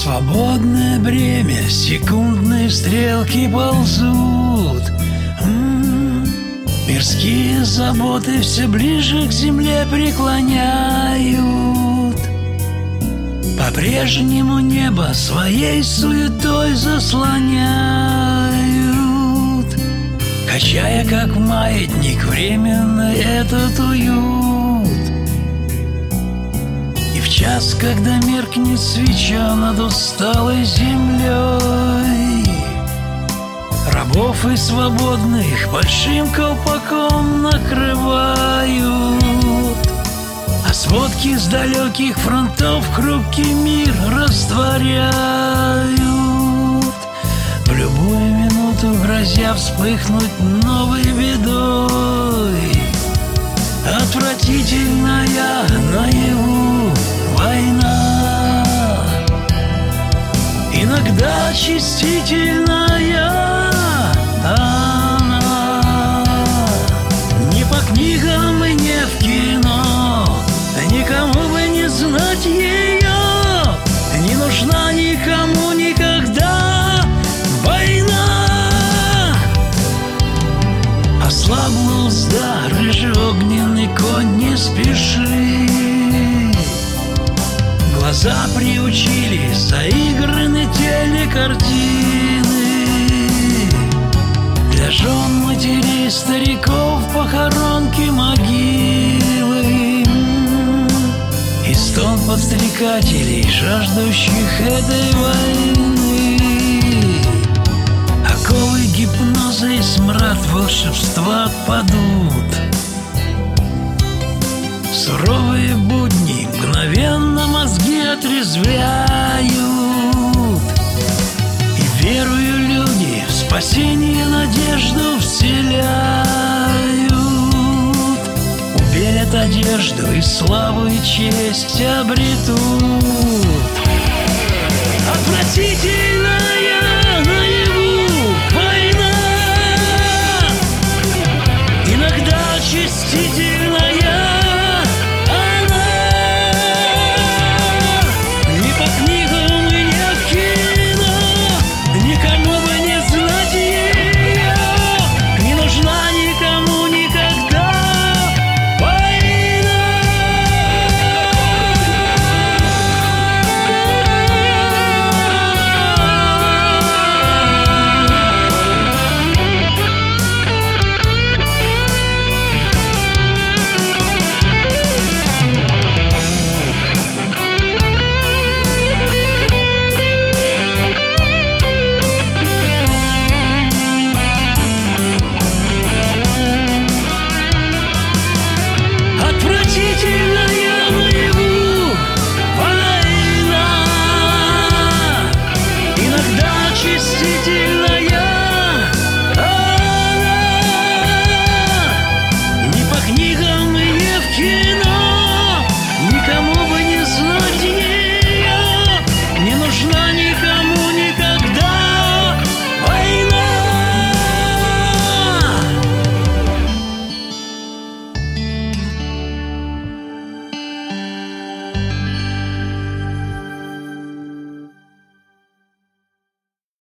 Свободное бремя, секундные стрелки ползут. М-м-м. Мирские заботы все ближе к земле преклоняют. По-прежнему небо своей суетой заслоняют, Качая, как маятник, временно этот уют. Час, когда меркнет свеча над усталой землей, Рабов и свободных большим колпаком накрывают. А сводки с далеких фронтов хрупкий мир растворяют. В любую минуту грозя вспыхнуть новой бедой. Отвратительная наяву война Иногда чистительная она Не по книгам и не в кино Никому бы не знать ее Не нужна никому никогда война. Ослабла узда, рыжеогненный конь, не спеши Глаза приучили заиграны телекартины. Для жен матерей стариков похоронки могилы. И стон подстрекателей, жаждущих этой войны. Оковы гипноза и смрад волшебства отпадут Суровые будни мгновенно мозги отрезвляют. И верую люди в спасение надежду вселяют. Уберет одежду и славу и честь обретут. Отвратительная